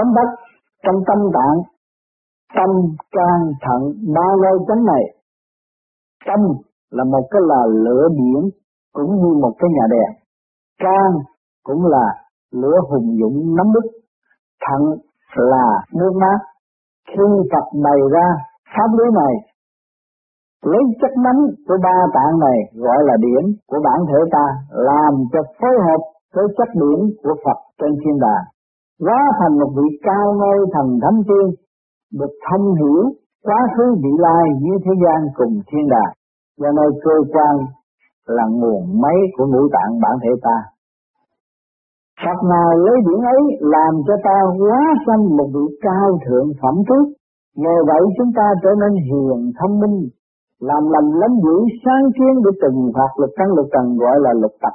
tấm đất trong tâm tạng tâm can thận ba ngôi chánh này. Tâm là một cái là lửa biển cũng như một cái nhà đèn. Can cũng là lửa hùng dũng nắm bức thận là nước mát. Khi Phật bày ra pháp lý này, lấy chất nắm của ba tạng này gọi là điển của bản thể ta, làm cho phối hợp với chất điển của Phật trên thiên đàng quá thành một vị cao ngôi thần thánh tiên, được thông hiểu quá khứ vị lai như thế gian cùng thiên đàng. Do nơi cơ quan là nguồn máy của ngũ tạng bản thể ta. Phật nào lấy điển ấy làm cho ta quá sanh một vị cao thượng phẩm trước, Nhờ vậy chúng ta trở nên hiền thông minh, làm lành lắm dữ sáng kiến để từng phạt lực căn lực trần, gọi là lực tập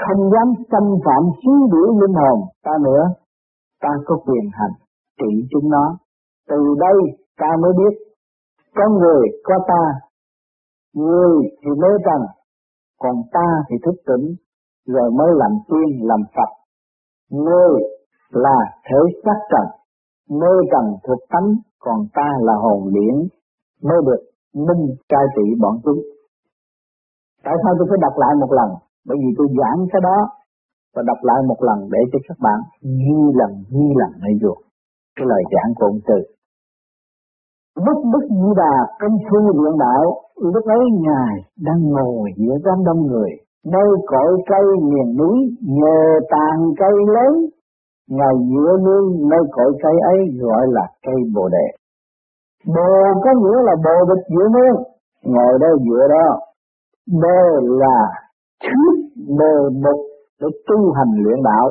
không dám xâm phạm suy đuổi linh hồn ta nữa, ta có quyền hành trị chúng nó từ đây, ta mới biết, có người có ta, người thì mê trần còn ta thì thức tỉnh, rồi mới làm tiên làm phật người là thể xác trần mê trần thuộc tánh, còn ta là hồn điển, mới được minh cai trị bọn chúng. Tại sao tôi phải đọc lại một lần? Bởi vì tôi giảng cái đó và đọc lại một lần để cho các bạn ghi lần ghi lần hay ruột cái lời giảng của ông Từ. Lúc bức di đà công phu luyện đạo, lúc ấy Ngài đang ngồi giữa đám đông người, nơi cội cây miền núi nhờ tàn cây lớn, Ngài giữa nương nơi cội cây ấy gọi là cây bồ đề. Bồ có nghĩa là bồ bịch giữa nương, ngồi đâu dựa đó. Bồ là trước bờ mục để tu hành luyện đạo.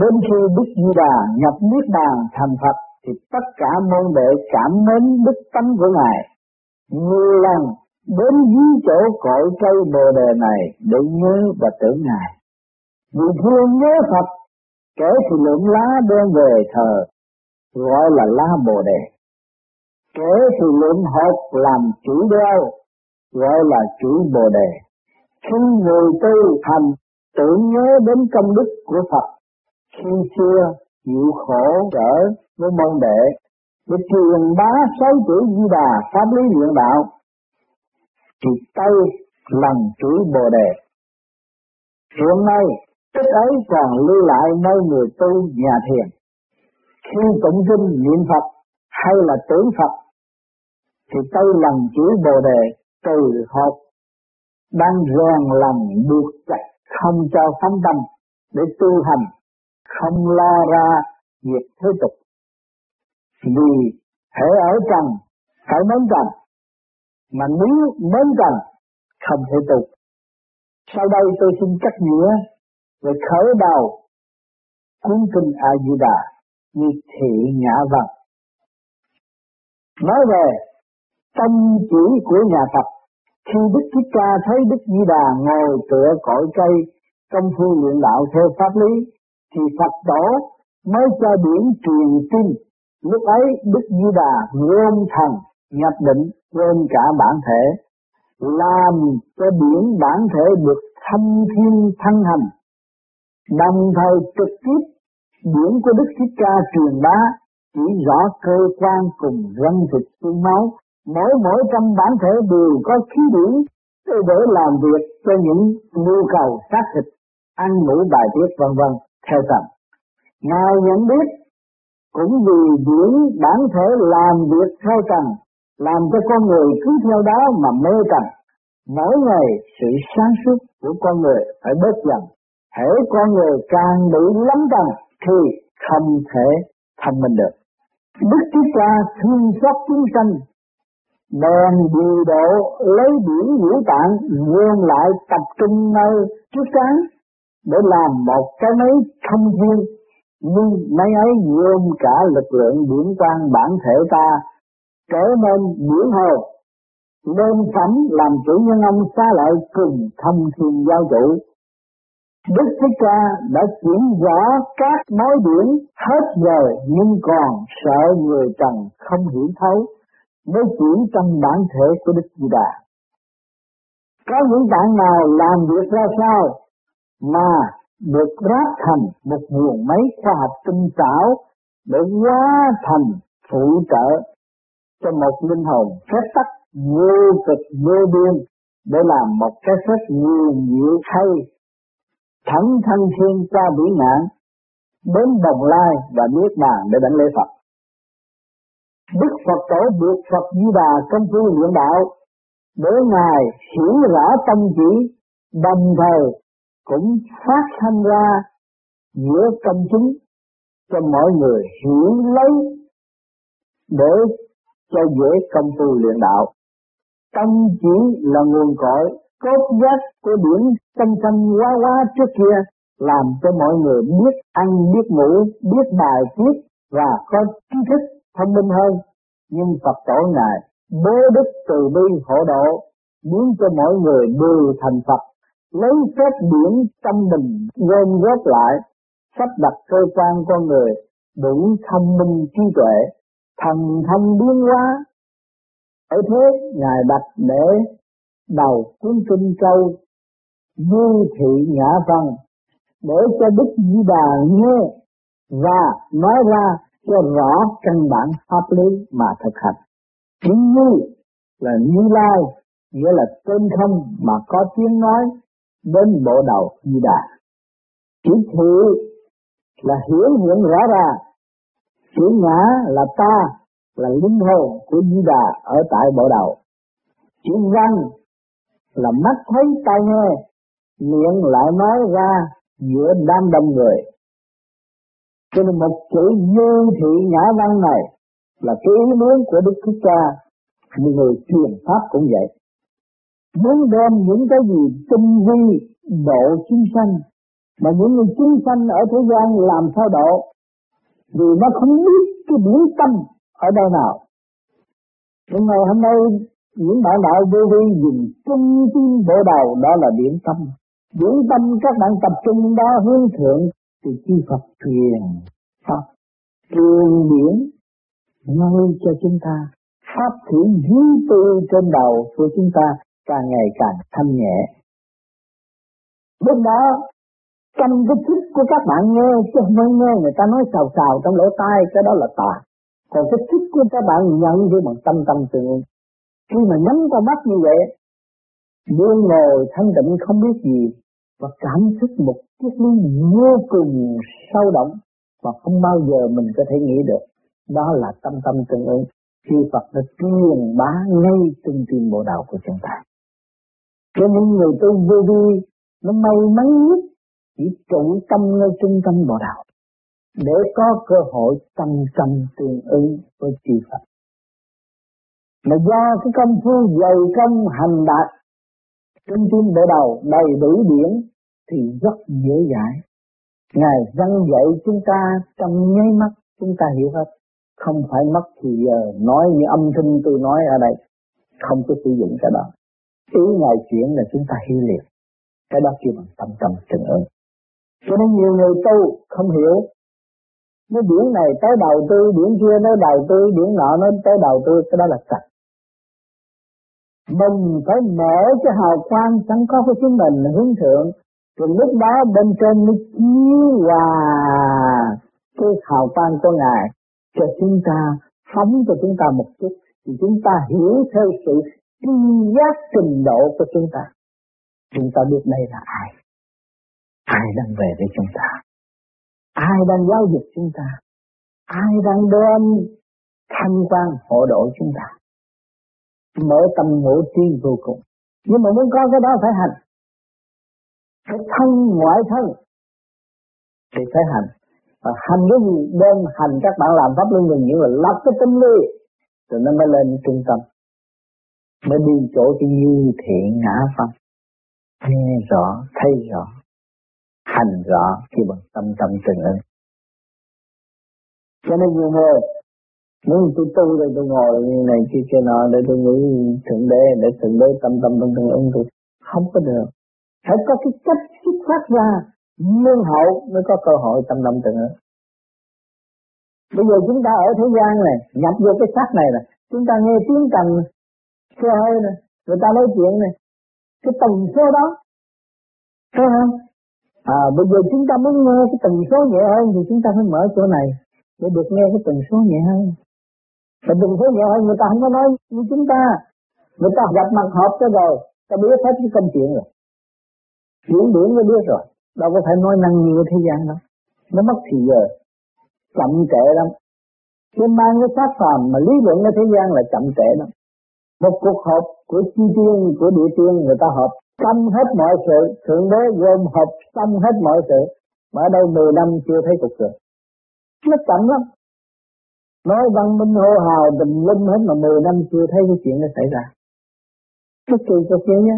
Đến khi Đức Di Đà nhập Niết Bàn thành Phật thì tất cả môn đệ cảm mến đức tánh của Ngài. Nhiều lần đến dưới chỗ cội cây bồ đề này để nhớ và tưởng Ngài. Vì thương nhớ Phật, kể thì lượng lá đem về thờ, gọi là lá bồ đề kể thì lượng hộp làm chủ đeo gọi là chủ bồ đề khi người tu thành tưởng nhớ đến công đức của Phật, khi xưa chịu khổ trở với môn đệ, để truyền bá sáu chữ di đà pháp lý luyện đạo, thì tay lần chữ bồ đề. Hiện nay tức ấy còn lưu lại nơi người tu nhà thiền. Khi tụng kinh niệm Phật hay là tưởng Phật, thì tay lần chữ bồ đề từ hộp đang rèn lòng buộc chặt, không cho phóng tâm để tu hành, không lo ra việc thế tục. Vì thể ở trần, phải mến trần, mà nếu mến trần, không thể tục sau đây tôi xin cắt nghĩa về khởi đầu cuốn kinh A Di Đà như thị nhã văn. Nói về tâm chỉ của nhà Phật khi Đức Thích Ca thấy Đức Di Đà ngồi tựa cội cây công phu luyện đạo theo pháp lý, thì Phật tổ mới cho điển truyền tin. Lúc ấy, Đức Di Đà gom thần, nhập định, gom cả bản thể, làm cho điển bản thể được thâm thiên thăng hành. Đồng thời trực tiếp điển của Đức Thích Ca truyền bá chỉ rõ cơ quan cùng răng thịt xương máu mỗi mỗi trong bản thể đều có khí điển để làm việc cho những nhu cầu xác thịt, ăn ngủ bài tiết vân vân theo tầm. Ngài nhận biết cũng vì điển bản thể làm việc theo tầm, làm cho con người cứ theo đó mà mê tầm. Mỗi ngày sự sáng suốt của con người phải bớt dần. Hễ con người càng bị lắm tầng thì không thể thông minh được. Đức Chúa Cha thương xót chúng sanh bèn điều độ lấy điển ngũ tạng nguyên lại tập trung nơi trước sáng để làm một cái máy thông thiên nhưng máy ấy gồm cả lực lượng điển quang bản thể ta trở nên điển hồ nên phẩm làm chủ nhân ông xa lại cùng thông thiên giao chủ. Đức Thích Ca đã chuyển rõ các mối điểm hết rồi, nhưng còn sợ người trần không hiểu thấu mới chuyển trong bản thể của Đức Di Đà. Có những bạn nào làm việc ra sao mà được ráp thành một nguồn máy khoa học tinh xảo để hóa thành phụ trợ cho một linh hồn phép tắc vô cực vô biên để làm một cái phép nhiều diệu hay thẳng thân thiên qua vĩ nạn, đến đồng lai và niết bàn để đánh lễ Phật. Đức Phật tổ buộc Phật Di Đà công phu luyện đạo để Ngài hiểu rõ tâm chỉ, đồng thời cũng phát thanh ra giữa công chúng cho mọi người hiểu lấy để cho dễ công phu luyện đạo. Tâm chỉ là nguồn cội cốt giác của điển tâm thanh quá quá trước kia, làm cho mọi người biết ăn, biết ngủ, biết bài viết và có trí thức thông minh hơn. Nhưng Phật tổ ngài bố đức từ bi hộ độ muốn cho mọi người đều thành Phật, lấy phép điển tâm mình gom góp lại, sắp đặt cơ quan con người đủ thông minh trí tuệ, thần thông biến hóa. Ở thế, ngài đặt để đầu cuốn kinh câu như thị nhã văn, để cho Đức Di Đà nghe và nói ra cho rõ căn bản pháp lý mà thực hành. Chính như là như lai, nghĩa là tên không mà có tiếng nói đến bộ đầu Di Đà. Chỉ thị là hiểu hiện rõ ra chữ ngã là ta, là linh hồn của Di Đà ở tại bộ đầu. Chữ văn là mắt thấy tai nghe, miệng lại nói ra giữa đám đông người. Cho nên một chữ như thị nhã văn này là cái ý muốn của Đức Thích Ca, người truyền pháp cũng vậy. Muốn đem những cái gì tinh vi độ chúng sanh, mà những người chúng sanh ở thế gian làm sao độ, vì nó không biết cái biển tâm ở đâu nào. Nhưng ngày hôm nay những bạn đạo vô vi dùng trung tim bộ đầu đó là điểm tâm. điểm tâm các bạn tập trung đó hướng thượng thì chư Phật truyền Pháp. Truyền điển nơi cho chúng ta. Pháp thủy dưới tư trên đầu của chúng ta càng ngày càng thanh nhẹ. Lúc đó, trong cái thức của các bạn nghe, chứ không phải nghe người ta nói xào xào trong lỗ tai, cái đó là tà còn cái thức của các bạn nhận với bằng tâm tâm tương khi mà nhắm con mắt như vậy, luôn ngồi thanh định không biết gì và cảm thức một triết lý vô cùng sâu động và không bao giờ mình có thể nghĩ được. Đó là tâm tâm tương ứng. Khi Phật đã truyền bá ngay trong tim bộ đạo của chúng ta. Cho nên người tu vô vi, nó may mắn nhất chỉ trụ tâm nơi trung tâm bộ đạo. Để có cơ hội tâm tâm tương ứng với chư Phật. Mà do cái công phu dày công hành đạt trong tim bộ đầu đầy đủ điển thì rất dễ dãi. Ngài văn dạy chúng ta trong nháy mắt chúng ta hiểu hết. Không phải mất thì giờ nói như âm thanh tôi nói ở đây. Không có sử dụng cái đó. Ý Ngài chuyển là chúng ta hiểu liền. Cái đó kêu bằng tâm tâm tình ơn. Cho nên nhiều người tu không hiểu. Cái điển này tới đầu tư, điển kia nói đầu tư, điển nọ nó tới đầu tư, cái đó là sạch mình phải mở cái hào quang sẵn có của chính mình hướng thượng rồi lúc đó bên trên mới chiếu hòa cái hào quang của ngài cho chúng ta, phóng cho chúng ta một chút, thì chúng ta hiểu theo sự tri giác trình độ của chúng ta. Chúng ta biết đây là ai. Ai đang về với chúng ta? Ai đang giáo dục chúng ta? Ai đang đem thanh quan hộ độ chúng ta? Mở tâm ngũ tri vô cùng. Nhưng mà muốn có cái đó phải hành phải thân ngoại thân. Thì phải hành. Và hành cái gì? Đem hành các bạn làm pháp luân thường như là lập cái tâm lý. Rồi nó mới lên trung tâm. Mới đi chỗ cái như thiện ngã phân. Nghe rõ, thấy rõ, hành rõ khi bằng tâm tâm tình ứng. Cho nên nhiều người nếu tôi tu rồi tôi ngồi như này kia kia nọ để tôi nghĩ thượng đế, để thượng đế tâm tâm tâm tâm ứng tôi, không có được phải có cái cách xuất phát ra nhân hậu mới có cơ hội tâm đồng từng ứng bây giờ chúng ta ở thế gian này nhập vô cái xác này là chúng ta nghe tiếng cầm xe hơi này người ta nói chuyện này cái tần số đó thấy không À bây giờ chúng ta muốn nghe cái tần số nhẹ hơn thì chúng ta phải mở chỗ này để được nghe cái tần số nhẹ hơn. mà tần số nhẹ hơn người ta không có nói như chúng ta. Người ta gặp mặt họp cho rồi, ta biết hết cái công chuyện rồi. Chuyển biển nó biết rồi, đâu có phải nói năng nhiều thế gian đâu. Nó mất thì giờ, chậm trễ lắm. Cái mang cái sát phàm mà lý luận ở thế gian là chậm trễ lắm. Một cuộc họp của chi tiên, của địa tiên người ta họp tâm hết mọi sự, Thượng Đế gồm họp tâm hết mọi sự. Mà ở đây 10 năm chưa thấy cuộc sự. Nó chậm lắm. Nói văn minh hô hào bình linh hết mà 10 năm chưa thấy cái chuyện nó xảy ra. Cái kỳ cái kia nhé.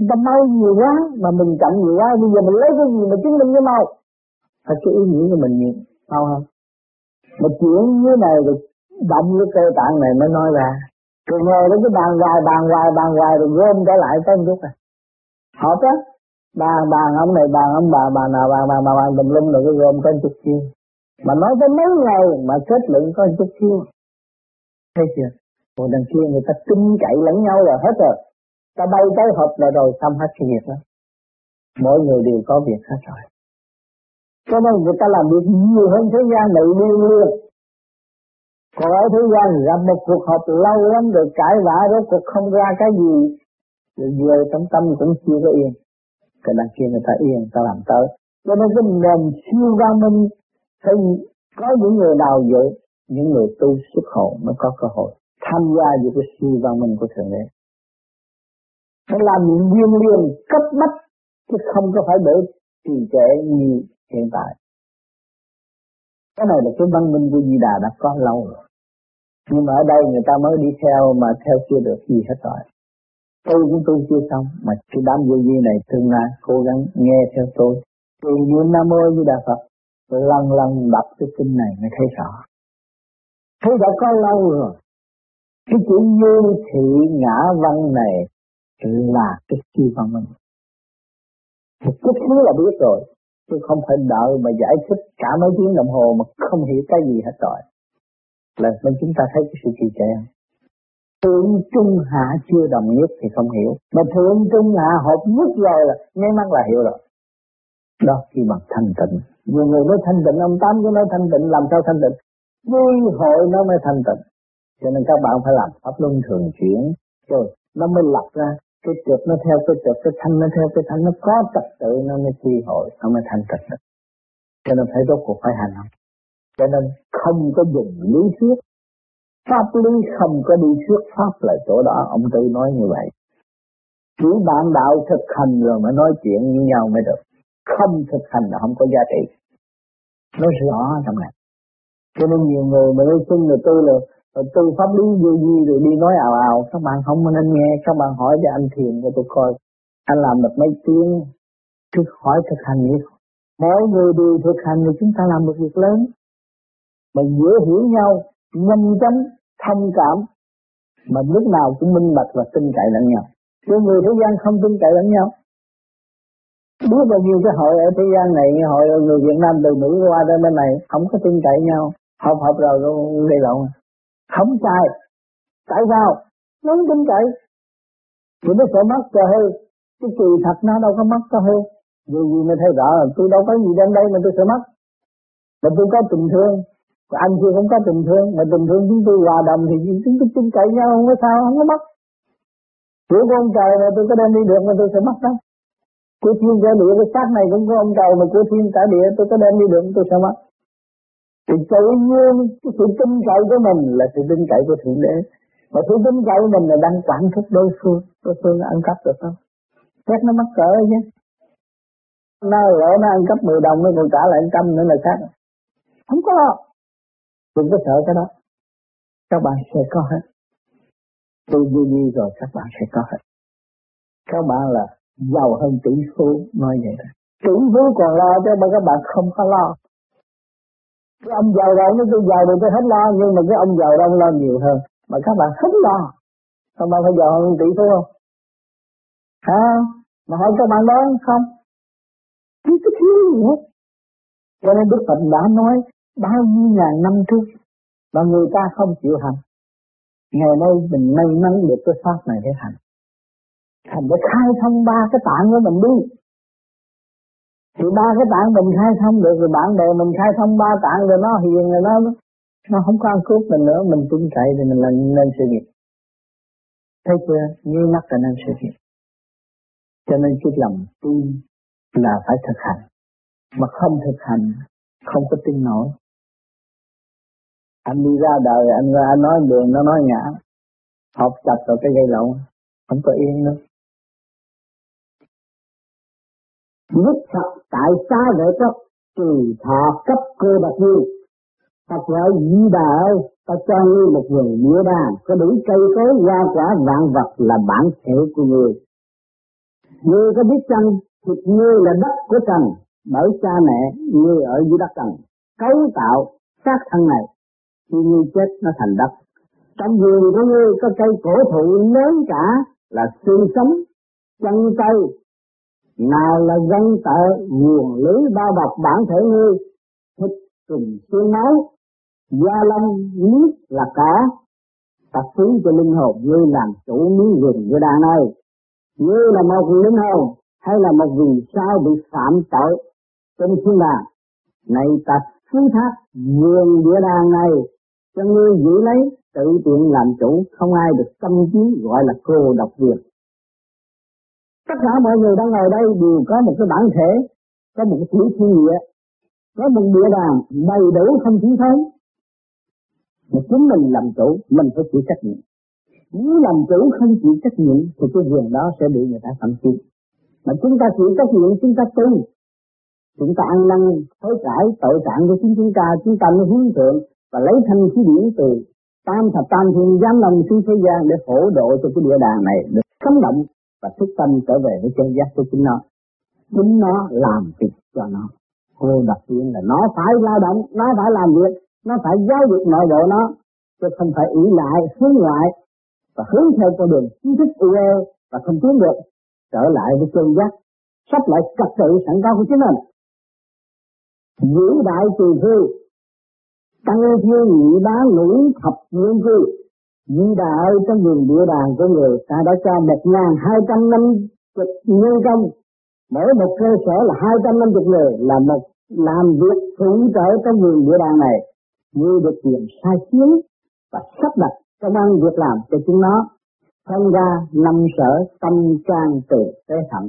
Chúng ta mau nhiều quá mà mình chậm nhiều quá. Bây giờ mình lấy cái gì mà chứng minh cái mau. Thật cái ý nghĩa của mình nhiều. Mau không? Mà chuyển như này rồi động cái cơ tạng này mới nói ra. Rồi ngồi đến cái bàn hoài, bàn hoài, bàn hoài rồi gom trở lại tới một chút à. Họp á, bàn bàn ông này, bàn ông bà, bà nào, bàn bàn bàn, bàn tùm lum rồi cái gom có chút kia Mà nói tới mấy ngày mà kết luận có chút kia Thấy chưa? Còn đằng kia người ta tin cậy lẫn nhau rồi hết rồi. Ta bay tới họp là rồi xong hết cái việc đó. Mỗi người đều có việc hết rồi. Cho nên người ta làm việc nhiều hơn thế gian này điên luôn. Còn ở thế gian gặp một cuộc họp lâu lắm rồi cãi vã rốt cuộc không ra cái gì. Rồi về trong tâm cũng chưa có yên. Cái đằng kia người ta yên, ta làm tới. Cho nên cái nền siêu văn minh phải có những người nào vậy, những người tu xuất hồn mới có cơ hội tham gia vào cái siêu văn minh của Thượng Đế. Phải làm những duyên liền, cấp bách, chứ không có phải để trì trệ như hiện tại. Cái này là cái văn minh của Di Đà đã có lâu rồi. Nhưng mà ở đây người ta mới đi theo, mà theo chưa được gì hết rồi. Tôi cũng tôi chưa xong, mà cái đám vô vi này tương lai cố gắng nghe theo tôi. Từ niệm Nam Mô Di Đà Phật, lần lần đọc cái kinh này mới thấy rõ. Thấy đã có lâu rồi. Cái chữ như thị ngã văn này là cái chi văn minh. Một chút xíu là biết rồi, chứ không phải đợi mà giải thích cả mấy tiếng đồng hồ mà không hiểu cái gì hết rồi. Là nên chúng ta thấy cái sự trì trệ Thượng trung hạ chưa đồng nhất thì không hiểu. Mà thượng trung hạ hợp nhất rồi là ngay mắt là hiểu rồi. Đó khi bằng thanh tịnh. Nhiều người nói thanh tịnh, ông Tám cũng nói thanh tịnh, làm sao thanh tịnh? Vui hội nó mới thanh tịnh. Cho nên các bạn phải làm pháp luân thường chuyển. Rồi nó mới lập ra cái trượt nó theo cái trượt, cái thanh nó theo cái thanh, nó có trật tự nó mới chi hội, nó mới thanh trật tự Cho nên phải rốt cuộc phải hành không? Cho nên không có dùng lý thuyết. Pháp lý không có đi thuyết pháp là chỗ đó, ông Tư nói như vậy. Chỉ bạn đạo thực hành rồi mới nói chuyện với nhau mới được. Không thực hành là không có giá trị. nó rõ trong này. Cho nên nhiều người mà nói chung là tôi là rồi tư pháp lý vô gì rồi đi nói ào ào. Các bạn không nên nghe, các bạn hỏi cho anh thiền cho tôi coi. Anh làm được mấy tiếng? Cứ hỏi thực hành đi. Mỗi người đều thực hành thì chúng ta làm được việc lớn. Mà dễ hiểu nhau, nhanh chóng, thông cảm. Mà lúc nào cũng minh bạch và tin cậy lẫn nhau. Chứ người thế gian không tin cậy lẫn nhau. Biết bao nhiêu cái hội ở thế gian này, hội người Việt Nam từ Mỹ qua đến bên này, không có tin cậy nhau. Học học rồi đi lộn không xài tại sao? Nó không tin cậy thì nó sợ mất cho hư cái kỳ thật nó đâu có mất cho hư vì gì mà thấy rõ là tôi đâu có gì đến đây mà tôi sợ mất. Mà tôi có tình thương. Anh chưa không có tình thương. Mà tình thương chúng tôi hòa đồng thì chúng tôi tin cậy nhau, không có sao, không có mất. Của ông trời mà tôi có đem đi được mà tôi sẽ mất đó. Của thiên cả địa, cái xác này cũng có ông trời, mà của thiên cả địa tôi có đem đi được tôi sẽ mất thì tự nhiên cái sự tin cậy của mình là sự tin cậy của thượng đế. Mà sự tin cậy của mình là đang quản thúc đối phương đối phương ăn cắp được không? Xét nó mắc cỡ chứ nó lỡ nó ăn cắp 10 đồng, nó còn trả lại trăm nữa là khác không có. Đừng có sợ cái đó. Các bạn sẽ có hết. Tôi vui vui rồi các bạn sẽ có hết. Các bạn là giàu hơn tỷ phú, nói vậy đó tỷ phú còn lo cho mà các bạn không có lo cái ông giàu rồi nó tôi giàu thì tôi hết lo, nhưng mà cái ông giàu đâu lo nhiều hơn. Mà các bạn hết lo. Các bạn phải giàu hơn tỷ phú không? Hả? Mà hỏi các bạn đó không? Chứ cái thiếu gì hết cho nên Đức Phật đã nói, bao nhiêu ngàn năm trước, mà người ta không chịu hành. Ngày nay mình may mắn được cái pháp này để hành. Thành để khai thông ba cái tạng của mình đi thì ba cái tạng mình khai thông được, rồi bạn bè mình khai thông ba tạng rồi nó hiền rồi nó nó không có ăn cướp mình nữa, mình tin cậy thì mình là nên sự nghiệp thấy chưa? Như mắt là nên sự nghiệp cho nên cái lòng tin là phải thực hành. Mà không thực hành, không có tin nổi. Anh đi ra đời, anh ra, anh nói đường, nó nói ngã. Học chặt rồi cái gây lộn không có yên nữa. Nhất Phật tại xa vệ cấp từ thọ cấp cơ bạc như Phật vợ dĩ đà ơi, ta cho ngươi một vườn nghĩa đàn, có đủ cây cối, hoa quả, vạn vật là bản thể của ngươi. Ngươi có biết rằng thịt ngươi là đất của trần, bởi cha mẹ ngươi ở dưới đất trần, cấu tạo xác thân này, khi ngươi chết nó thành đất. Trong vườn của ngươi có cây cổ thụ lớn cả, là xương sống, chân tay nào là dân tợ nguồn lưới bao bọc bản thể ngươi, thịt cùng xương máu, da lông nước là cả tập xuống cho linh hồn ngươi làm chủ miếng vườn như đàn này. Ngươi là một linh hồn hay là một vì sao bị phạm tội trên thiên đàng? Này ta phú thác vườn địa đàng này cho ngươi giữ lấy, tự tiện làm chủ, không ai được tâm trí gọi là cô độc việc tất cả mọi người đang ngồi đây đều có một cái bản thể, có một tiểu thiên địa, có một địa đàng đầy đủ không chỉ thốn mà chúng mình làm chủ, mình phải chịu trách nhiệm. Nếu làm chủ không chịu trách nhiệm, thì cái vườn đó sẽ bị người ta phạm chi mà chúng ta chịu trách nhiệm, chúng ta tu. Chúng ta ăn năn, hối cải, tội trạng của chính chúng ta chúng ta mới hướng thượng và lấy thanh khí điển từ tam thập tam thiên giám lòng xuống thế gian để hỗ độ cho cái địa đàng này được sống động và thức tâm trở về với chân giác của chính nó. Chính nó làm việc cho nó. Cô đặc biệt là nó phải lao động, nó phải làm việc, nó phải giáo dục nội bộ nó, chứ không phải ủy lại, hướng ngoại, và hướng theo con đường kiến thức u và không tiến được, trở lại với chân giác, sắp lại trật tự sẵn có của chính mình. Giữ đại từ thư tăng thiên nhị bá ngũ thập nguyên cư vĩ đại trong vườn địa bàn của người ta đã cho một ngàn hai trăm năm chục nhân công. Mỗi một cơ sở là hai trăm năm chục người là một làm việc phụ trợ trong vườn địa bàn này. Như được quyền sai khiến và sắp đặt công ăn việc làm cho chúng nó. Thông ra năm sở tâm trang từ tế thận.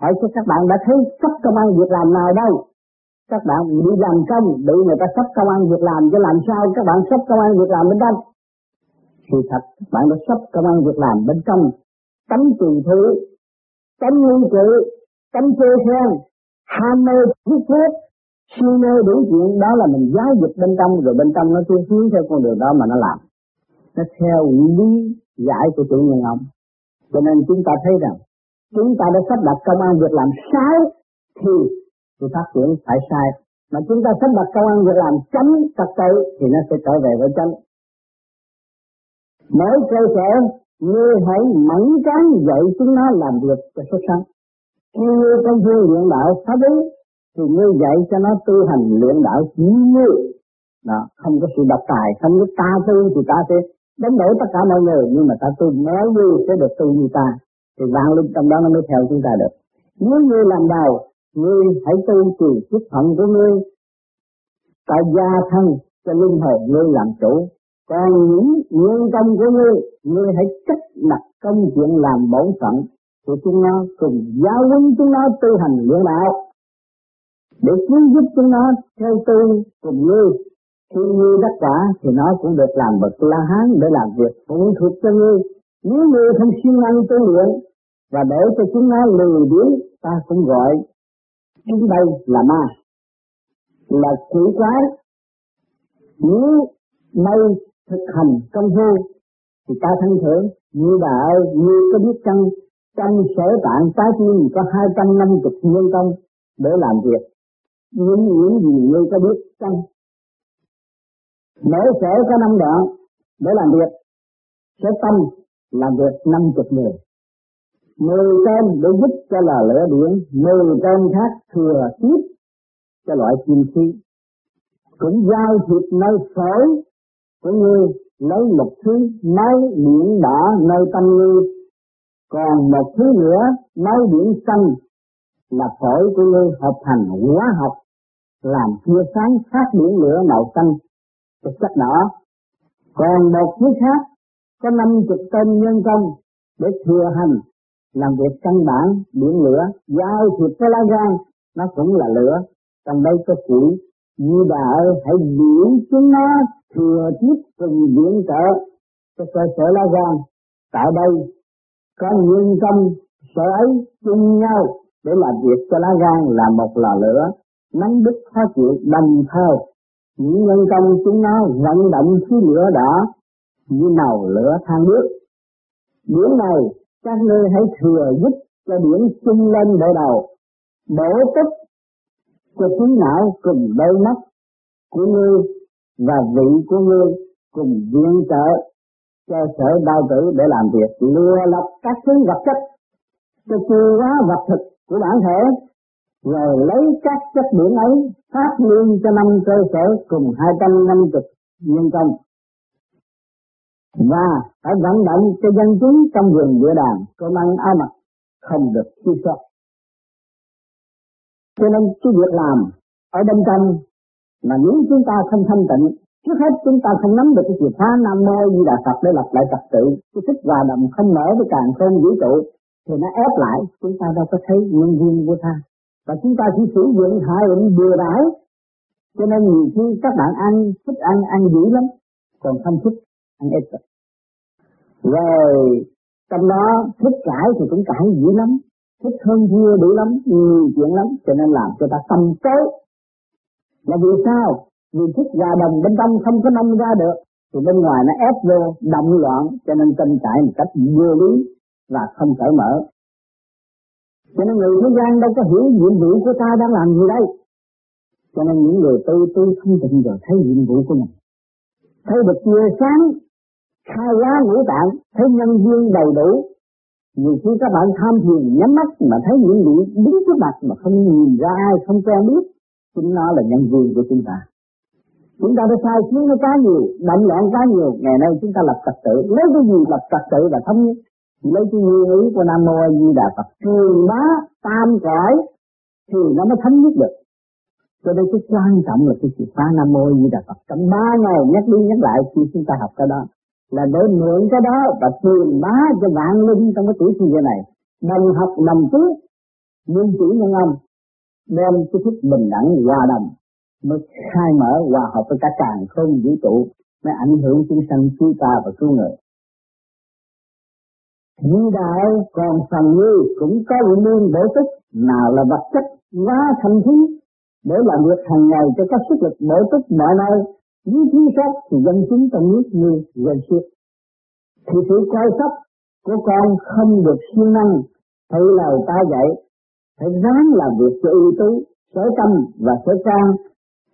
Hỏi cho các bạn đã thấy sắp công ăn việc làm nào đâu các bạn bị làm công, bị người ta sắp công ăn việc làm cho làm sao các bạn sắp công ăn việc làm bên đâu sự thật, bạn đã sắp công an việc làm bên trong. Tấm từ thứ tấm nguyên cự tấm chê khen, ham mê thiết thuốc suy mê đủ chuyện đó là mình giáo dục bên trong, rồi bên trong nó cứ hướng theo con đường đó mà nó làm. Nó theo lý giải của chủ nhân ông. Cho nên chúng ta thấy rằng, chúng ta đã sắp đặt công an việc làm sai, thì sự phát triển phải sai. Mà chúng ta sắp đặt công an việc làm chấm trật tự thì nó sẽ trở về với chánh mỗi cơ sở ngươi hãy mẫn cán dạy chúng nó làm việc cho xuất sắc. Khi ngươi công phu luyện đạo pháp lý, thì ngươi dạy cho nó tu hành luyện đạo chỉ như. Đó, không có sự độc tài, không có ta tu thì ta sẽ đánh đổi tất cả mọi người, nhưng mà ta tu nếu như sẽ được tu như ta, thì vạn linh trong đó nó mới theo chúng ta được. Nếu ngươi làm đầu ngươi hãy tu trì chức phận của ngươi tại gia thân cho linh hồn ngươi làm chủ. Còn những nguyện công của ngươi ngươi hãy chấp đặt công chuyện làm bổn phận của chúng nó cùng giáo huấn chúng nó tu hành luyện đạo. Để cứu giúp chúng nó theo tu cùng ngươi. Khi ngươi đắc quả thì nó cũng được làm bậc la hán để làm việc phụ thuộc cho ngươi. Nếu ngươi không siêng năng tu luyện và để cho chúng nó lười biếng, ta cũng gọi chúng đây là ma. Là quỷ quái. Nếu nay thực hành công phu, thì ta thân thưởng như bà ơi, như có biết chăng trong sở tạng trái tim có hai trăm năm chục nhân công để làm việc. Những những gì như có biết chăng mỗi sở có năm đoạn để làm việc. Sở tâm làm việc năm chục người. Mười tên để giúp cho là lửa điện, mười tên khác thừa tiếp cho loại kim khí. Cũng giao thiệp nơi phổi của ngươi lấy một thứ máu biển đỏ nơi tâm ngươi. Còn một thứ nữa máu biển xanh là phổi của ngươi hợp thành hóa học, làm chia sáng phát biển lửa màu xanh chất chất đỏ. Còn một thứ khác, có năm chục tên nhân công để thừa hành, làm việc căn bản biển lửa. Giao thịt cái lá gan, nó cũng là lửa, trong đây có củi như bà ơi, hãy biển chúng nó thừa tiếp từng viện trợ cho cơ sở lá gan, tại đây có nhân công sở ấy chung nhau để làm việc cho lá gan là một lò lửa, nắng đứt khó chịu đồng theo những nhân công chúng nó vận động khí lửa đỏ như màu lửa than nước. Biển này, các ngươi hãy thừa giúp cho biển chung lên đỡ đầu. Bổ túc cho trí não cùng đôi mắt của ngươi và vị của ngươi cùng viện trợ cho sở bao tử để làm việc. Lừa lọc các thứ vật chất, cho chưa hóa vật thực của bản thể, rồi lấy các chất biển ấy phát lương cho năm cơ sở cùng 250 nhân công. Và phải vận động cho dân chúng trong vườn địa đàng cơm ăn áo mặc không được thiếu sót cho nên cái việc làm ở bên trong mà nếu chúng ta không thanh tịnh, trước hết chúng ta không nắm được cái chìa khóa nam mô di đà phật để lập lại trật tự. Cái thích hòa đồng không mở với càng không vũ trụ thì nó ép lại, chúng ta đâu có thấy nhân viên của ta. Và chúng ta chỉ sử dụng hai định bừa bãi. Cho nên nhiều khi các bạn ăn, thích ăn ăn dữ lắm, còn không thích ăn ít. Rồi, trong đó, thích cãi thì cũng cãi dữ lắm thích hơn thua đủ lắm, nhiều chuyện lắm, cho nên làm cho ta tâm tối. Là vì sao? Vì thích gà đồng bên trong không có nông ra được, thì bên ngoài nó ép vô, động loạn, cho nên tâm trải một cách vô lý và không cởi mở. Cho nên người thế gian đâu có hiểu nhiệm vụ của ta đang làm gì đây. Cho nên những người tư tư không định rồi thấy nhiệm vụ của mình. Thấy được tia sáng, khai hóa ngũ tạng, thấy nhân duyên đầy đủ nhiều khi các bạn tham thiền, nhắm mắt mà thấy những vị đứng trước mặt mà không nhìn ra ai, không quen biết chính nó là nhân duyên của chúng ta. Chúng ta đã sai khiến nó quá nhiều, động loạn quá nhiều. Ngày nay chúng ta lập trật tự lấy cái gì lập trật tự và thống nhất? Lấy cái nguyên lý của nam mô a di đà phật. Truyền bá tam cõi, thì nó mới thống nhất được. Cho nên cái quan trọng là cái chìa khóa nam mô a di đà phật. Trong ba ngày nhắc đi nhắc lại, khi chúng ta học cái đó là để mượn cái đó và truyền bá cho vạn linh trong cái tuổi sinh viên này. Đồng học đồng tiến nguyên chỉ nhân âm đem cái thức bình đẳng hòa đồng mới khai mở hòa hợp với cả càng không vũ trụ mới ảnh hưởng chúng sanh chúng ta và cứu người. Di đạo còn phần như cũng có nguyên bổ tích nào là vật chất quá thành thí, để làm việc hàng ngày cho các sức lực bổ tích mọi nơi, nếu thiếu sót thì dân chúng trong nước như dân suốt. Thì sự coi sóc của con không được siêng năng, thấy lời ta dạy, phải ráng làm việc cho ưu tú, sở tâm và sở trang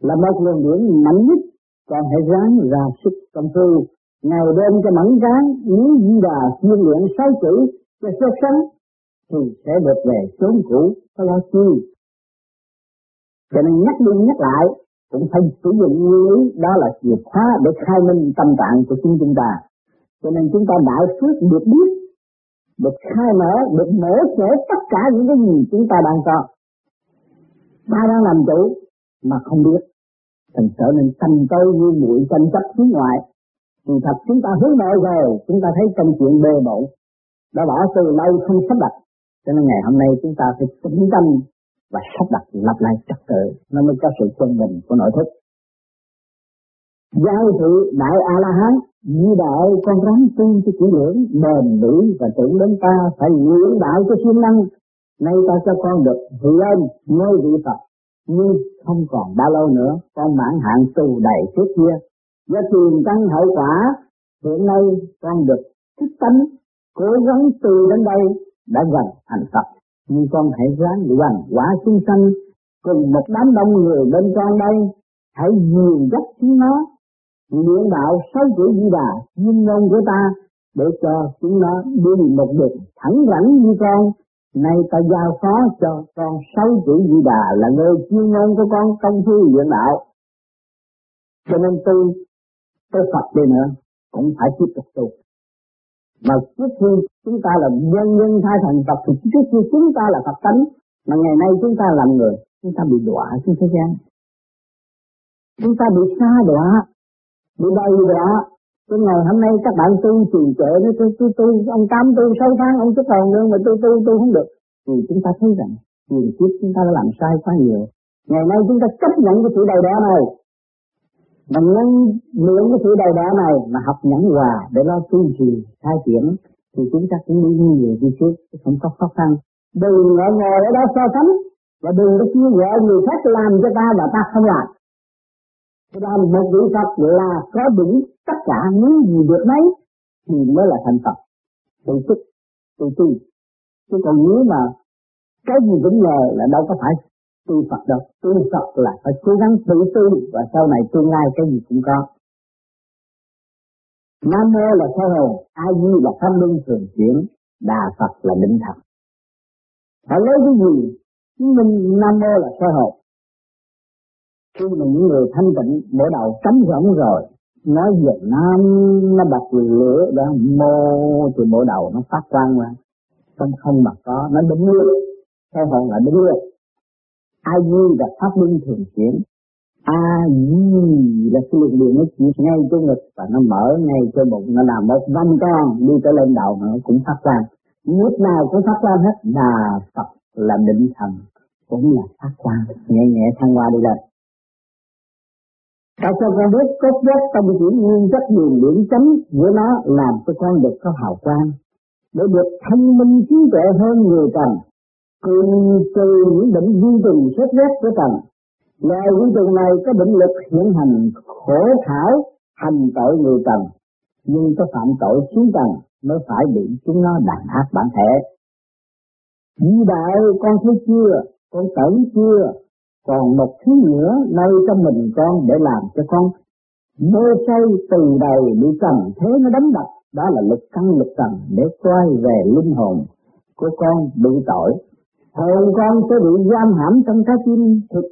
là một nguồn điển mạnh nhất, còn hãy ráng ra sức công phu ngày đêm cho mẫn ráng nếu di đà chuyên luyện sáu chữ cho xuất sắn thì sẽ được về chốn cũ có lo chi cho nên nhắc đi nhắc lại cũng phải sử dụng nguyên lý, đó là chìa khóa để khai minh tâm trạng của chúng chúng ta. Cho nên chúng ta đại phước được biết, được khai mở, được mở sẻ tất cả những cái gì chúng ta đang có. Ta đang làm chủ mà không biết. Thành trở nên tâm tối như bụi tranh chấp phía ngoài. Thì thật chúng ta hướng nội rồi, chúng ta thấy công chuyện bề bộn. Đã bỏ từ lâu không sắp đặt. Cho nên ngày hôm nay chúng ta phải tĩnh tâm và sắp đặt lập lại trật tự nó mới có sự quân bình của nội thức. Giao sự đại a la hán như đạo con rắn tu cho kỹ lưỡng, bền bỉ và tưởng đến ta phải luyện đạo cho siêng năng. Nay ta cho con được lên ngôi vị phật, nhưng không còn bao lâu nữa, con mãn hạn tù đầy trước kia. Do tiền căn hậu quả, hiện nay con được thức tánh, cố gắng từ đến đây, đã gần thành Phật nhưng con hãy ráng gần quả chúng sanh. Cùng một đám đông người bên con đây, hãy dìu dắt chúng nó. Nguyện đạo sáu chữ di đà chuyên ngôn của ta, để cho chúng nó đi một đường thẳng rảnh như con. Nay ta giao phó cho con sáu chữ di đà là nơi chuyên ngôn của con công phu luyện đạo. Cho nên tôi tới Phật đi nữa, cũng phải tiếp tục tu mà trước khi chúng ta là nhân nhân thai thành Phật, thì trước khi chúng ta là Phật tánh. Mà ngày nay chúng ta làm người, chúng ta bị đọa trên thế gian. Chúng ta bị xa đọa, bị đầy đọa. Cái ngày hôm nay các bạn tu trì trệ nó tôi tôi tôi ông tám tu sáu tháng, ông chấp còn nữa mà tôi tu tôi không được. Thì chúng ta thấy rằng tiền kiếp chúng ta đã làm sai quá nhiều. Ngày nay chúng ta chấp nhận cái sự đầy đọa này mà nhân mượn cái sự đầu đá này mà học nhẫn hòa để lo tu trì khai triển, thì chúng ta cũng đi như vậy đi trước không có khó khăn. Đừng ngồi ngồi ở đó so sánh, và đừng có kêu gọi người khác làm cho ta và ta không làm. Cho nên một vị Phật là có đủ tất cả những gì được đấy thì mới là thành Phật. Tự sức tự tu chứ còn nếu mà cái gì cũng ngờ là đâu có phải tu Phật đâu tu Phật là phải cố gắng tự tu và sau này tương lai cái gì cũng có Nam mô là sơ hồn, A Di là pháp luân thường chuyển, Đà Phật là định thật. Phải lấy cái gì? Chứng minh Nam mô là sơ hồn. Khi mà những người thanh tịnh mỗi đầu trống rỗng rồi, nói về Nam nó bật lửa đó, mô thì mỗi đầu nó phát quang ra. không không mà có, nó đúng luôn. Soi hồn là đúng luôn. A Di là pháp luân thường chuyển, a di là cái lực điện nó chuyển ngay chỗ ngực và nó mở ngay chỗ bụng nó làm một vòng con đi tới lên đầu nó cũng phát quang. Lúc nào cũng phát quang hết là phật là định thần cũng là phát quang. Nhẹ nhẹ thăng hoa đi lên. Tại sao con biết cốt giác tâm chuyển nguyên chất đường điểm chấm của nó làm cho con được có hào quang để được thông minh trí tuệ hơn người trần? Cùng từ những bệnh vi trùng xuất rét của trần Loài vi trùng này có định lực hiện hành khổ thảo hành tội người trần, nhưng có phạm tội xuống trần mới phải bị chúng nó đàn áp bản thể. Di đại con thấy chưa, con tưởng chưa, còn một thứ nữa nơi trong mình con để làm cho con mơ say từ đầu bị trần thế nó đánh đập, đó là lực căn lực trần để quay về linh hồn của con bị tội. Hồn con sẽ bị giam hãm trong trái tim thực.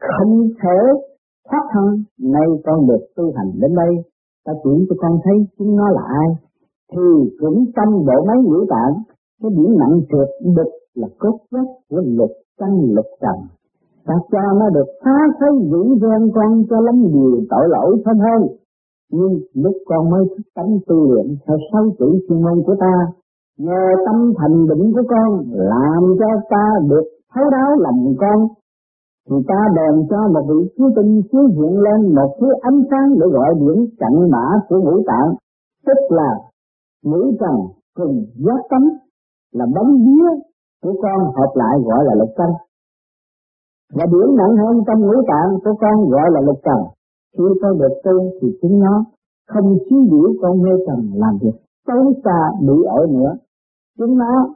Không thể thoát thân, nay con được tu hành đến đây. Ta chuyển cho con thấy chúng nó là ai. Thì cũng trong bộ máy ngũ tạng, cái điểm nặng trượt đực là cốt vết của lục căn lục trần. Ta cho nó được phá thấy dữ gian con cho lắm điều tội lỗi thân hơn. Nhưng lúc con mới thức tánh tu luyện theo sáu chữ chuyên môn của ta nhờ tâm thành định của con làm cho ta được thấu đáo lòng con thì ta bèn cho một vị cứu tinh chiếu hiện lên một thứ ánh sáng để gọi điểm cận mã của ngũ tạng, tức là ngũ trần cùng giác tấm là bóng vía của con hợp lại gọi là lục căn. Và điểm nặng hơn trong ngũ tạng của con gọi là lục trần. Khi con được tu thì chúng nó không chiếu biểu con mê trần làm việc xấu xa bị ở nữa. Chúng nó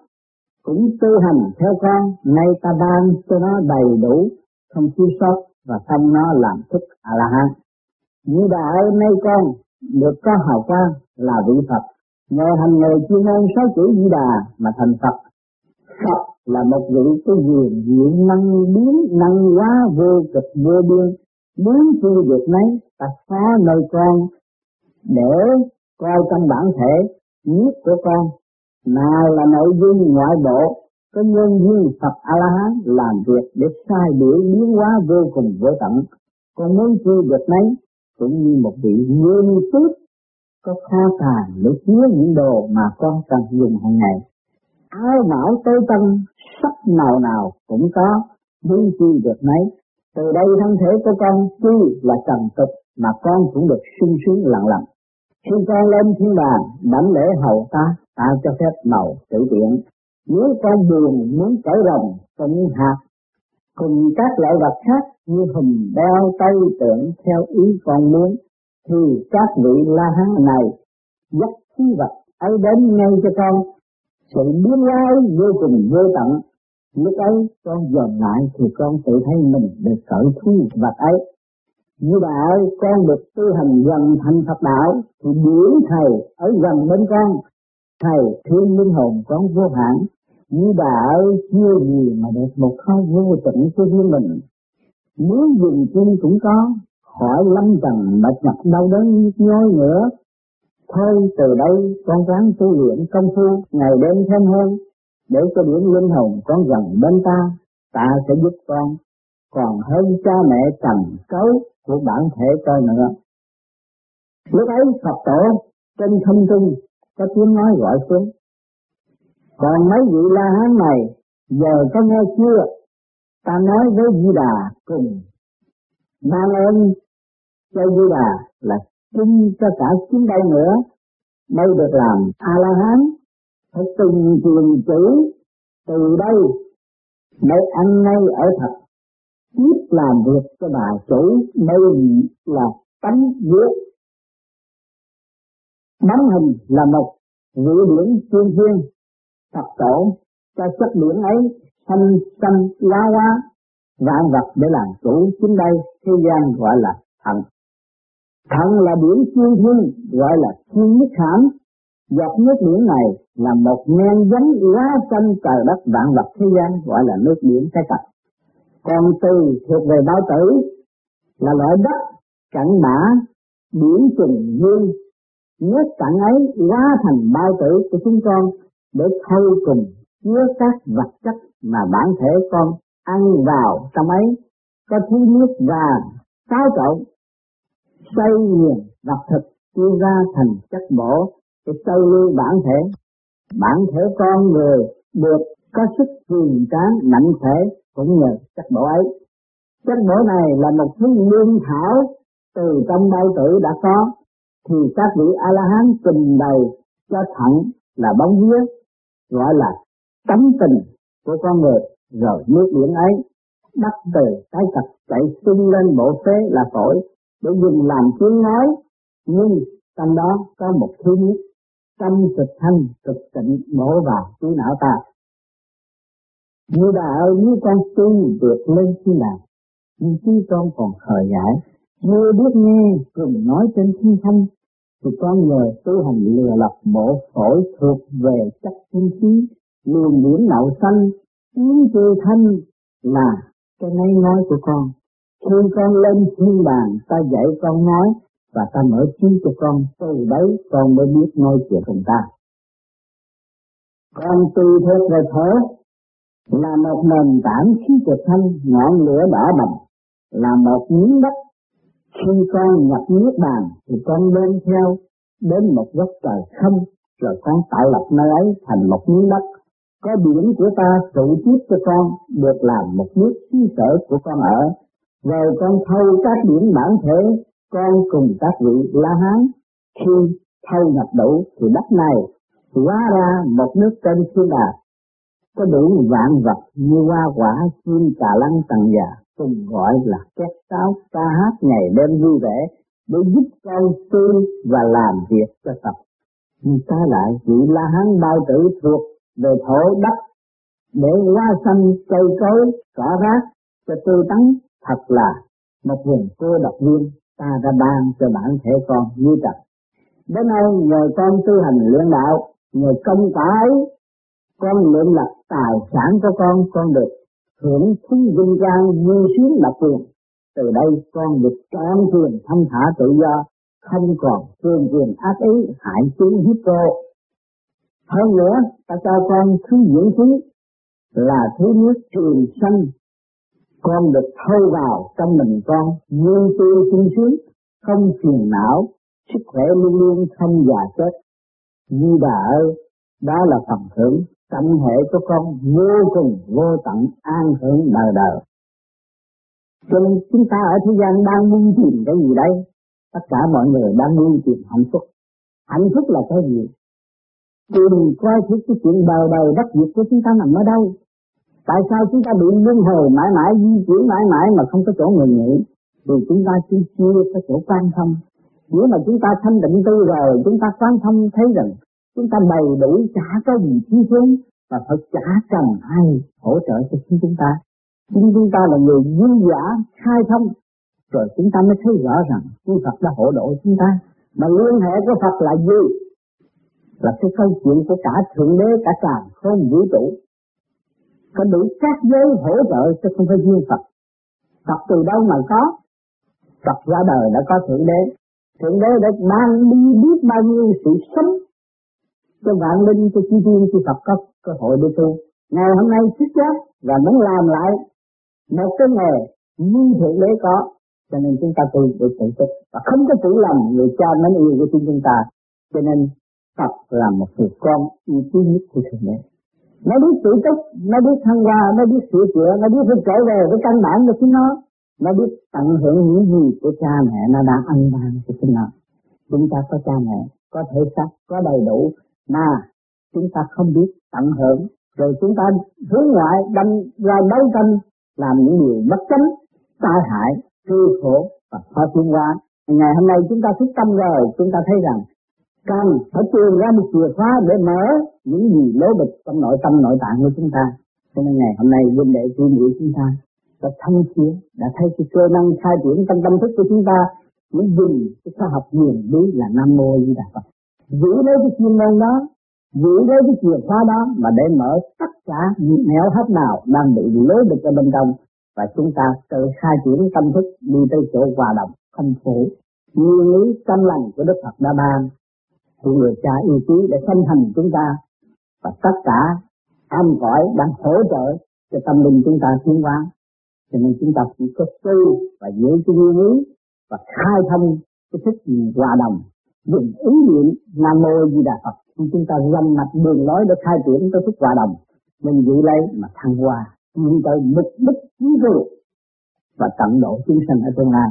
cũng tu hành theo con, nay ta ban cho nó đầy đủ không thiếu sót và tâm nó làm thức a la hán như đã nay con được có hào quang là vị phật. Nhờ hành nghề chuyên môn sáu chữ di đà mà thành phật. Phật là một vị có quyền diện năng biến năng hóa vô cực vô biên. Muốn chi được mấy ta phá nơi con để coi trong bản thể nhất của con nào là nội dung ngoại bộ có nhân duyên Phật A La Hán làm việc để sai biểu biến hóa vô cùng vô tận, còn muốn chưa được nấy cũng như một vị nguyên tước có kho tàng để chứa những đồ mà con cần dùng hàng ngày. Áo mão tối tân, sắc nào nào cũng có, muốn chi được nấy Từ đây thân thể của con tuy là trần tục mà con cũng được sung sướng lặng lặng. Khi con lên thiên đàng, đảnh lễ hậu ta, ta cho phép màu tự tiện, nếu con buồn muốn cởi rồng, tụng hạt, cùng các loại vật khác như hùm đeo tay tượng theo ý con muốn, thì các vị la hán này dắt khí vật ấy đến ngay cho con. Sự biến lai vô cùng vô tận, lúc ấy con dòm lại thì con tự thấy mình được cởi thú vật ấy. Như đạo con được tu hành gần thành Phật đạo thì biểu thầy ở gần bên con thầy thương linh hồn con vô hạn như đã chưa gì mà được một kho vô tận cho riêng mình. muốn dùng chung cũng có, khỏi lâm trần mệt nhọc đau đớn nhói nữa. Thôi từ đây con ráng tu luyện công phu, ngày đêm thêm hơn, để cho điểm linh hồn con gần bên ta, ta sẽ giúp con, còn hơn cha mẹ trầm cấu của bản thể coi nữa. Lúc ấy Phật tổ trên không trung có tiếng nói gọi xuống. Còn mấy vị La Hán này, giờ có nghe chưa? Ta nói với Di Đà cùng mang ơn cho Di Đà là chung cho cả chúng đây nữa mới được làm A La Hán phải từng truyền chữ từ đây mới ăn ngay ở thật tiếp làm việc cho bà chủ nơi là tánh viết Bóng hình là một vị điển chuyên thiên, Phật tổ cho chất điển ấy thanh xanh lá hoa vạn vật để làm chủ chính đây thế gian gọi là thần. Thần là điển chuyên thiên gọi là thiên nhất hãm Giọt nước biển này là một men giống lá xanh trời đất vạn vật thế gian gọi là nước biển cái tập. Còn từ thuộc về bao tử là loại đất cảnh mã biển trùng dương Nước cạn ấy hóa thành bao tử của chúng con để thâu cùng chứa các vật chất mà bản thể con ăn vào trong ấy. Có thứ nước và xáo trộn xây nghiền vật thực chia ra thành chất bổ để xây lưu bản thể. Bản thể con người được có sức cường tráng mạnh thể cũng nhờ chất bổ ấy. Chất bổ này là một thứ lương thảo từ trong bao tử đã có thì các vị a la hán trình bày cho thẳng là bóng vía, gọi là tấm tình của con người rồi nước biển ấy. Bắt từ cái cặp chạy xung lên bộ phế là phổi để dùng làm tiếng nói. Nhưng trong đó có một thứ nhất, tâm cực thanh cực tịnh bổ vào trí não ta. Như đã ơi như con tu được lên khi nào, nhưng khi con còn khờ giải chưa biết nghe, cùng nói trên thiên thanh, thì con người tu hành lừa lập bộ phổi thuộc về chất tinh khí luồng điển nậu xanh tiếng kêu thanh là cái nói nói của con. Khi con lên thiên đàng, ta dạy con nói, và ta mở trí cho con từ đấy, con mới biết nói chuyện cùng ta. Con tu theo về thở, là một nền tảng khí cực thanh ngọn lửa đỏ bầm là một miếng đất khi con nhập nước bàn, thì con đem theo đến một góc trời không, rồi con tạo lập nơi ấy thành một miếng đất. Có biển của ta trụ tiếp cho con, được làm một nước xứ sở của con ở. Rồi con thâu các biển bản thể, con cùng các vị la hán. Khi thâu nhập đủ, thì đất này hóa ra một nước trên thiên đà. Có đủ vạn vật như hoa quả, chim, cà lăng tầng già cùng gọi là các sáo ca hát ngày đêm vui vẻ để giúp câu tư và làm việc cho tập. Nhưng ta lại vị La Hán bao tử thuộc về thổ đất để hoa xanh cây cối cỏ rác cho tư tắn thật là một vùng cô độc viên ta đã ban cho bản thể con như tập Đến nay nhờ con tu hành luyện đạo, nhờ công quả ấy, con luyện lập tài sản của con, con được hưởng thú vinh quang vui sướng lập quyền. Từ đây, con được trọn quyền thanh thả tự do, không còn phương quyền ác ý, hại chúng hiếp cô. Hơn nữa, ta cho con thứ dưỡng khí là thứ nước trường sanh. Con được thâu vào trong mình con, vui tươi sung sướng, không phiền não, sức khỏe luôn luôn không già chết. Như bà ơi, đó là phần thưởng tâm hệ của con vô cùng vô tận an hưởng đời đời cho nên chúng ta ở thế gian đang muốn tìm cái gì đây? Tất cả mọi người đang muốn tìm hạnh phúc. Hạnh phúc là cái gì? Tìm coi thức cái chuyện đời đời bất diệt của chúng ta nằm ở đâu? Tại sao chúng ta bị luân hồi mãi mãi di chuyển mãi mãi mà không có chỗ ngừng nghỉ? Vì chúng ta chưa chưa có chỗ quan thông. Nếu mà chúng ta thanh định tư rồi, chúng ta quan thông thấy rằng chúng ta đầy đủ chả có gì thiếu thốn và phật chả cần ai hỗ trợ cho chúng ta. Chính chúng ta là người dư giả, khai thông, rồi chúng ta mới thấy rõ rằng Chư Phật đã hộ độ chúng ta. Mà liên hệ của Phật là gì? Là cái câu chuyện của cả Thượng Đế, cả càng không vũ trụ. Có đủ các giới hỗ trợ chứ không phải riêng Phật. Phật từ đâu mà có? Phật ra đời đã có Thượng Đế. Thượng Đế đã mang đi biết bao nhiêu sự sống cho vạn linh cho chi tiên chư Phật có cơ hội để tu ngày hôm nay thích giác và muốn làm lại một cái nghề như thượng đế có, cho nên chúng ta tu được tự túc và không có tự lầm, người cha mến yêu của chúng ta, cho nên Phật là một người con yêu quý nhất của thượng đế. Nó biết tự túc, nó biết thăng hoa, nó biết sửa chữa, nó biết phải trở về với căn bản của chính nó. Nó biết tận hưởng những gì của cha mẹ nó đã ăn ban cho chính nó. Chúng ta có cha mẹ, có thể xác có đầy đủ mà chúng ta không biết tận hưởng. Rồi chúng ta hướng ngoại đâm ra đấu tranh, làm những điều bất chánh, tai hại hư khổ và khó tiến hóa. Ngày hôm nay chúng ta thức tâm rồi, chúng ta thấy rằng cần phải tìm ra một chìa khóa để mở những gì lố bịch trong nội tâm, nội tạng của chúng ta. Cho nên ngày hôm nay huynh đệ chuyên nghị chúng ta đã thông chiếu, đã thấy cái cơ năng khai triển trong tâm thức của chúng ta. Mới dùng cái khoa học huyền lý là nam mô di đà phật giữ lấy cái chuyên môn đó, giữ lấy cái chìa khóa đó mà để mở tất cả những nẻo hấp nào đang bị lối được ở bên trong. Và chúng ta tự khai triển tâm thức đi tới chỗ hòa đồng không phủ nguyên lý tâm lành của đức phật đã ban, của người cha yêu quý để sanh thành chúng ta. Và tất cả âm cõi đang hỗ trợ cho tâm linh chúng ta tiến hóa. Cho nên chúng ta chỉ có tu và giữ cái nguyên lý và khai thông cái thức hòa đồng dùng ý niệm nam mô di đà phật. Khi chúng ta dâm mạch đường lối để khai triển tới thức hòa đồng, mình giữ lấy mà thăng hoa, nhưng tới mục đích cứu rùa và tận độ chúng sanh ở tương lai